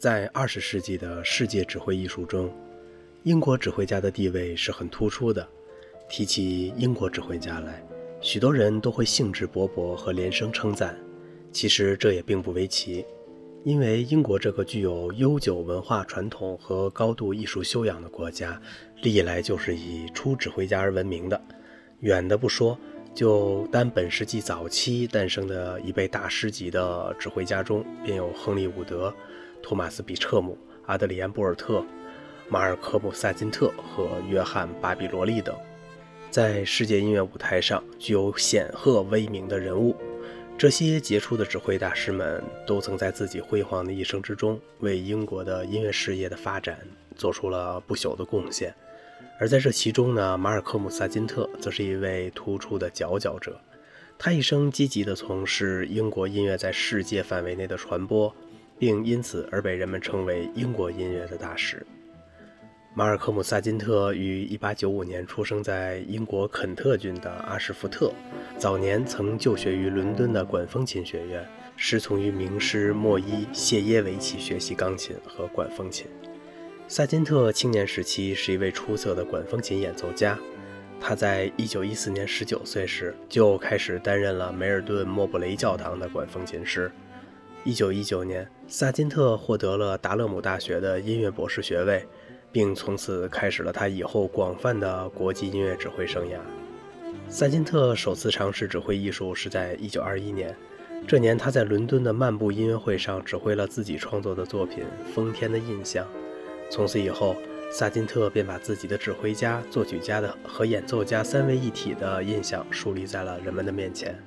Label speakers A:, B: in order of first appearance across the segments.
A: 在二十世纪的世界指挥艺术中，英国指挥家的地位是很突出的。提起英国指挥家来，许多人都会兴致勃勃和连声称赞。其实这也并不为奇，因为英国这个具有悠久文化传统和高度艺术修养的国家，历来就是以出指挥家而闻名的。远的不说。就单本世纪早期诞生的一辈大师级的指挥家中，便有亨利·伍德、托马斯·比彻姆、阿德里安·博尔特、马尔科姆·萨金特和约翰·巴比罗利等，在世界音乐舞台上具有显赫威名的人物。这些杰出的指挥大师们都曾在自己辉煌的一生之中，为英国的音乐事业的发展做出了不朽的贡献。而在这其中呢，马尔科姆·萨金特则是一位突出的佼佼者。他一生积极地从事英国音乐在世界范围内的传播，并因此而被人们称为英国音乐的大使。马尔科姆·萨金特于1895年出生在英国肯特郡的阿什福特，早年曾就学于伦敦的管风琴学院，师从于名师莫伊谢耶维奇学习钢琴和管风琴。萨金特青年时期是一位出色的管风琴演奏家。他在1914年19岁时就开始担任了梅尔顿莫布雷教堂的管风琴师。1919年，萨金特获得了达勒姆大学的音乐博士学位，并从此开始了他以后广泛的国际音乐指挥生涯。萨金特首次尝试指挥艺术是在1921年，这年他在伦敦的漫步音乐会上指挥了自己创作的作品《风天的印象》。从此以后，萨金特便把自己的指挥家、作曲家的和演奏家三位一体的印象树立在了人们的面前。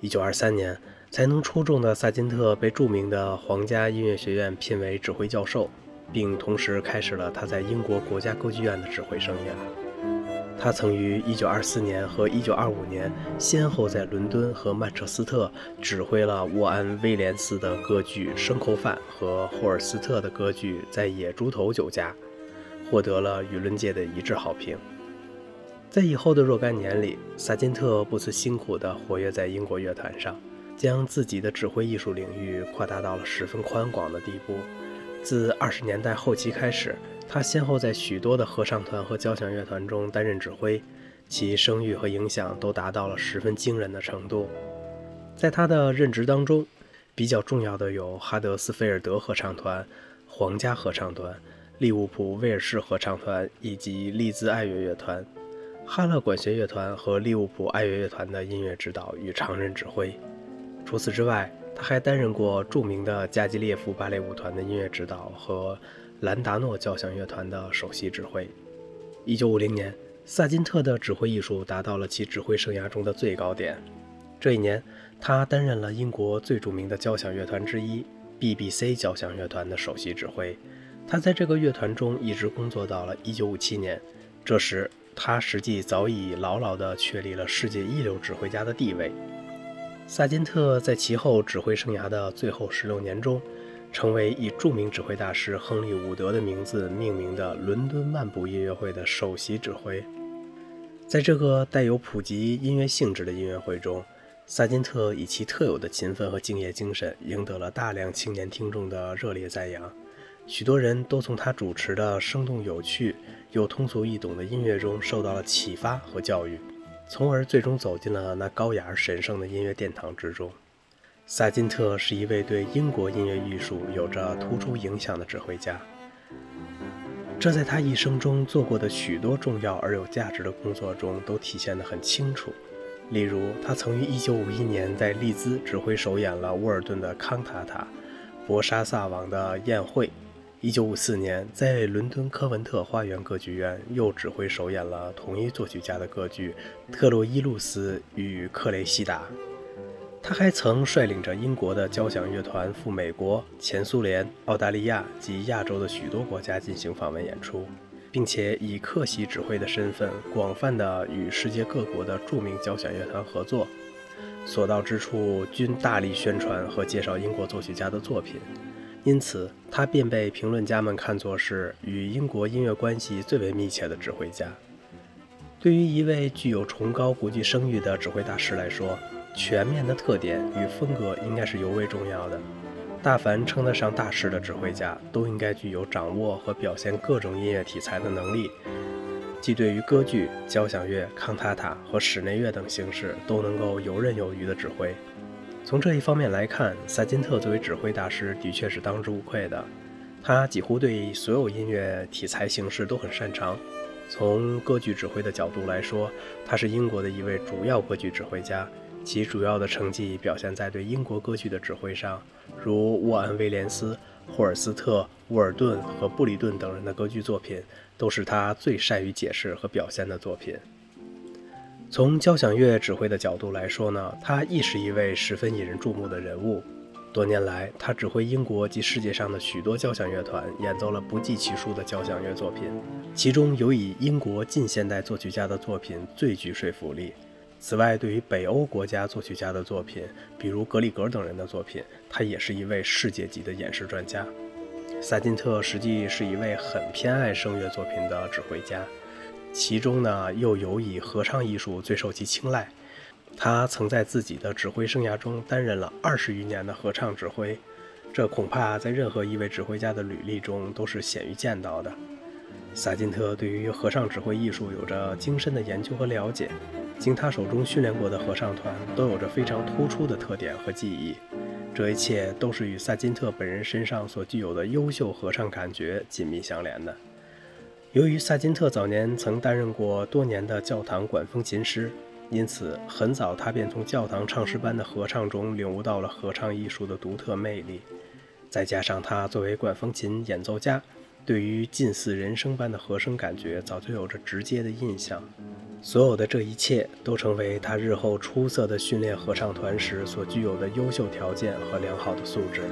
A: 一九二三年，才能出众的萨金特被著名的皇家音乐学院聘为指挥教授，并同时开始了他在英国国家歌剧院的指挥生涯。他曾于1924年和1925年先后在伦敦和曼彻斯特指挥了沃安·威廉斯的歌剧《牲口饭》和霍尔斯特的歌剧《在野猪头酒家》，获得了舆论界的一致好评。在以后的若干年里，萨金特不辞辛苦地活跃在英国乐坛上，将自己的指挥艺术领域扩大到了十分宽广的地步。自20年代后期开始。他先后在许多的合唱团和交响乐团中担任指挥，其声誉和影响都达到了十分惊人的程度。在他的任职当中，比较重要的有哈德斯菲尔德合唱团、皇家合唱团、利物浦威尔士合唱团以及利兹爱乐乐团、哈勒管弦乐团和利物浦爱乐乐团的音乐指导与常任指挥。除此之外，他还担任过著名的加基列夫芭蕾舞团的音乐指导和。兰达诺交响乐团的首席指挥。一九五零年，萨金特的指挥艺术达到了其指挥生涯中的最高点。这一年，他担任了英国最著名的交响乐团之一 BBC 交响乐团的首席指挥。他在这个乐团中一直工作到了一九五七年。这时，他实际早已牢牢地确立了世界一流指挥家的地位。萨金特在其后指挥生涯的最后十六年中。成为以著名指挥大师亨利·伍德的名字命名的伦敦漫步音乐会的首席指挥。在这个带有普及音乐性质的音乐会中，萨金特以其特有的勤奋和敬业精神，赢得了大量青年听众的热烈赞扬。许多人都从他主持的生动有趣又通俗易懂的音乐中受到了启发和教育，从而最终走进了那高雅而神圣的音乐殿堂之中。萨金特是一位对英国音乐艺术有着突出影响的指挥家，这在他一生中做过的许多重要而有价值的工作中都体现得很清楚。例如，他曾于1951年在利兹指挥首演了沃尔顿的康塔塔《博沙萨王的宴会》；1954年在伦敦科文特花园歌剧院又指挥首演了同一作曲家的歌剧《特洛伊路斯与克雷西达》。他还曾率领着英国的交响乐团赴美国、前苏联、澳大利亚及亚洲的许多国家进行访问演出，并且以客席指挥的身份，广泛地与世界各国的著名交响乐团合作，所到之处均大力宣传和介绍英国作曲家的作品，因此他便被评论家们看作是与英国音乐关系最为密切的指挥家。对于一位具有崇高国际声誉的指挥大师来说，全面的特点与风格应该是尤为重要的。大凡称得上大师的指挥家，都应该具有掌握和表现各种音乐题材的能力，即对于歌剧、交响乐、康塔塔和室内乐等形式都能够游刃有余的指挥。从这一方面来看，萨金特作为指挥大师的确是当之无愧的。他几乎对所有音乐题材形式都很擅长。从歌剧指挥的角度来说，他是英国的一位主要歌剧指挥家。其主要的成绩表现在对英国歌剧的指挥上，如沃恩·威廉斯、霍尔斯特、沃尔顿和布里顿等人的歌剧作品，都是他最善于解释和表现的作品。从交响乐指挥的角度来说呢，他亦是一位十分引人注目的人物。多年来，他指挥英国及世界上的许多交响乐团，演奏了不计其数的交响乐作品，其中有以英国近现代作曲家的作品最具说服力。此外，对于北欧国家作曲家的作品，比如格里格等人的作品，他也是一位世界级的演示专家。萨金特实际是一位很偏爱声乐作品的指挥家，其中呢又有以合唱艺术最受其青睐。他曾在自己的指挥生涯中担任了二十余年的合唱指挥，这恐怕在任何一位指挥家的履历中都是鲜于见到的。萨金特对于合唱指挥艺术有着精深的研究和了解，经他手中训练过的合唱团都有着非常突出的特点和技艺，这一切都是与萨金特本人身上所具有的优秀合唱感觉紧密相连的。由于萨金特早年曾担任过多年的教堂管风琴师，因此很早他便从教堂唱诗班的合唱中领悟到了合唱艺术的独特魅力，再加上他作为管风琴演奏家。对于近似人声般的和声感觉，早就有着直接的印象。所有的这一切，都成为他日后出色的训练合唱团时所具有的优秀条件和良好的素质。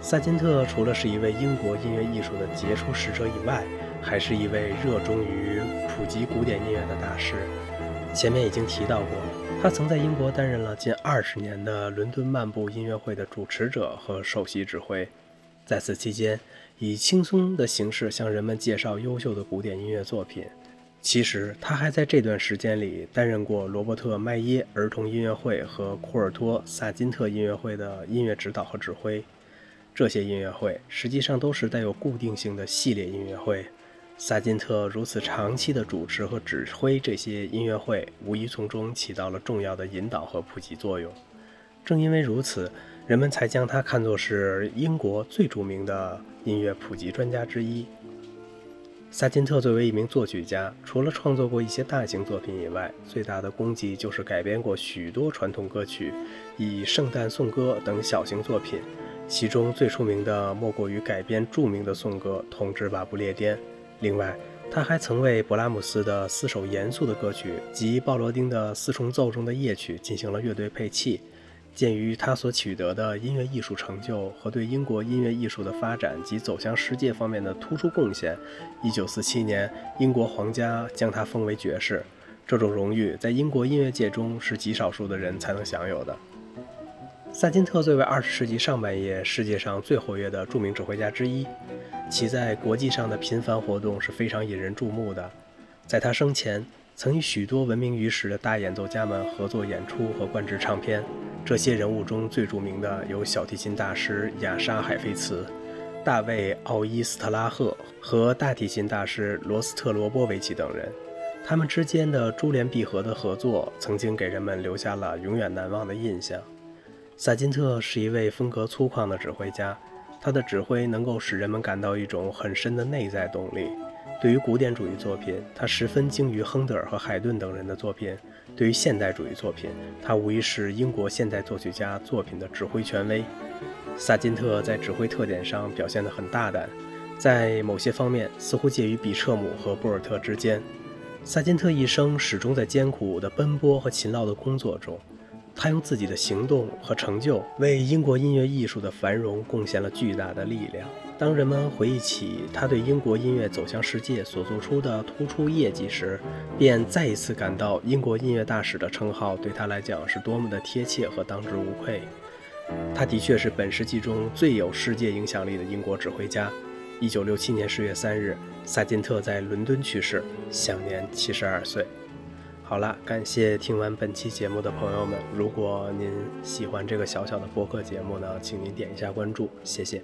A: 萨金特除了是一位英国音乐艺术的杰出使者以外，还是一位热衷于普及古典音乐的大师。前面已经提到过，他曾在英国担任了近二十年的伦敦漫步音乐会的主持者和首席指挥。在此期间，以轻松的形式向人们介绍优秀的古典音乐作品。其实，他还在这段时间里担任过罗伯特·麦耶儿童音乐会和库尔托·萨金特音乐会的音乐指导和指挥。这些音乐会实际上都是带有固定性的系列音乐会。萨金特如此长期的主持和指挥这些音乐会，无疑从中起到了重要的引导和普及作用。正因为如此，人们才将他看作是英国最著名的音乐普及专家之一。萨金特作为一名作曲家，除了创作过一些大型作品以外，最大的功绩就是改编过许多传统歌曲，以《圣诞颂歌》等小型作品。其中最出名的莫过于改编著名的颂歌《统治瓦不列颠》。另外，他还曾为勃拉姆斯的四首严肃的歌曲及鲍罗丁的四重奏中的夜曲进行了乐队配器。鉴于他所取得的音乐艺术成就和对英国音乐艺术的发展及走向世界方面的突出贡献，1947年，英国皇家将他封为爵士。这种荣誉在英国音乐界中是极少数的人才能享有的。萨金特作为20世纪上半叶世界上最活跃的著名指挥家之一，其在国际上的频繁活动是非常引人注目的。在他生前，曾与许多闻名于世的大演奏家们合作演出和灌制唱片。这些人物中最著名的有小提琴大师亚沙海菲茨、大卫奥伊斯特拉赫和大提琴大师罗斯特罗波维奇等人。他们之间的珠联璧合的合作，曾经给人们留下了永远难忘的印象。萨金特是一位风格粗犷的指挥家，他的指挥能够使人们感到一种很深的内在动力。对于古典主义作品，他十分精于亨德尔和海顿等人的作品。对于现代主义作品，他无疑是英国现代作曲家作品的指挥权威。萨金特在指挥特点上表现得很大胆，在某些方面似乎介于比彻姆和博尔特之间。萨金特一生始终在艰苦的奔波和勤劳的工作中，他用自己的行动和成就为英国音乐艺术的繁荣贡献了巨大的力量。当人们回忆起他对英国音乐走向世界所做出的突出业绩时，便再一次感到英国音乐大使的称号对他来讲是多么的贴切和当之无愧。他的确是本世纪中最有世界影响力的英国指挥家。一九六七年十月三日，萨金特在伦敦去世，享年七十二岁。好了，感谢听完本期节目的朋友们。如果您喜欢这个小小的播客节目呢，请您点一下关注，谢谢。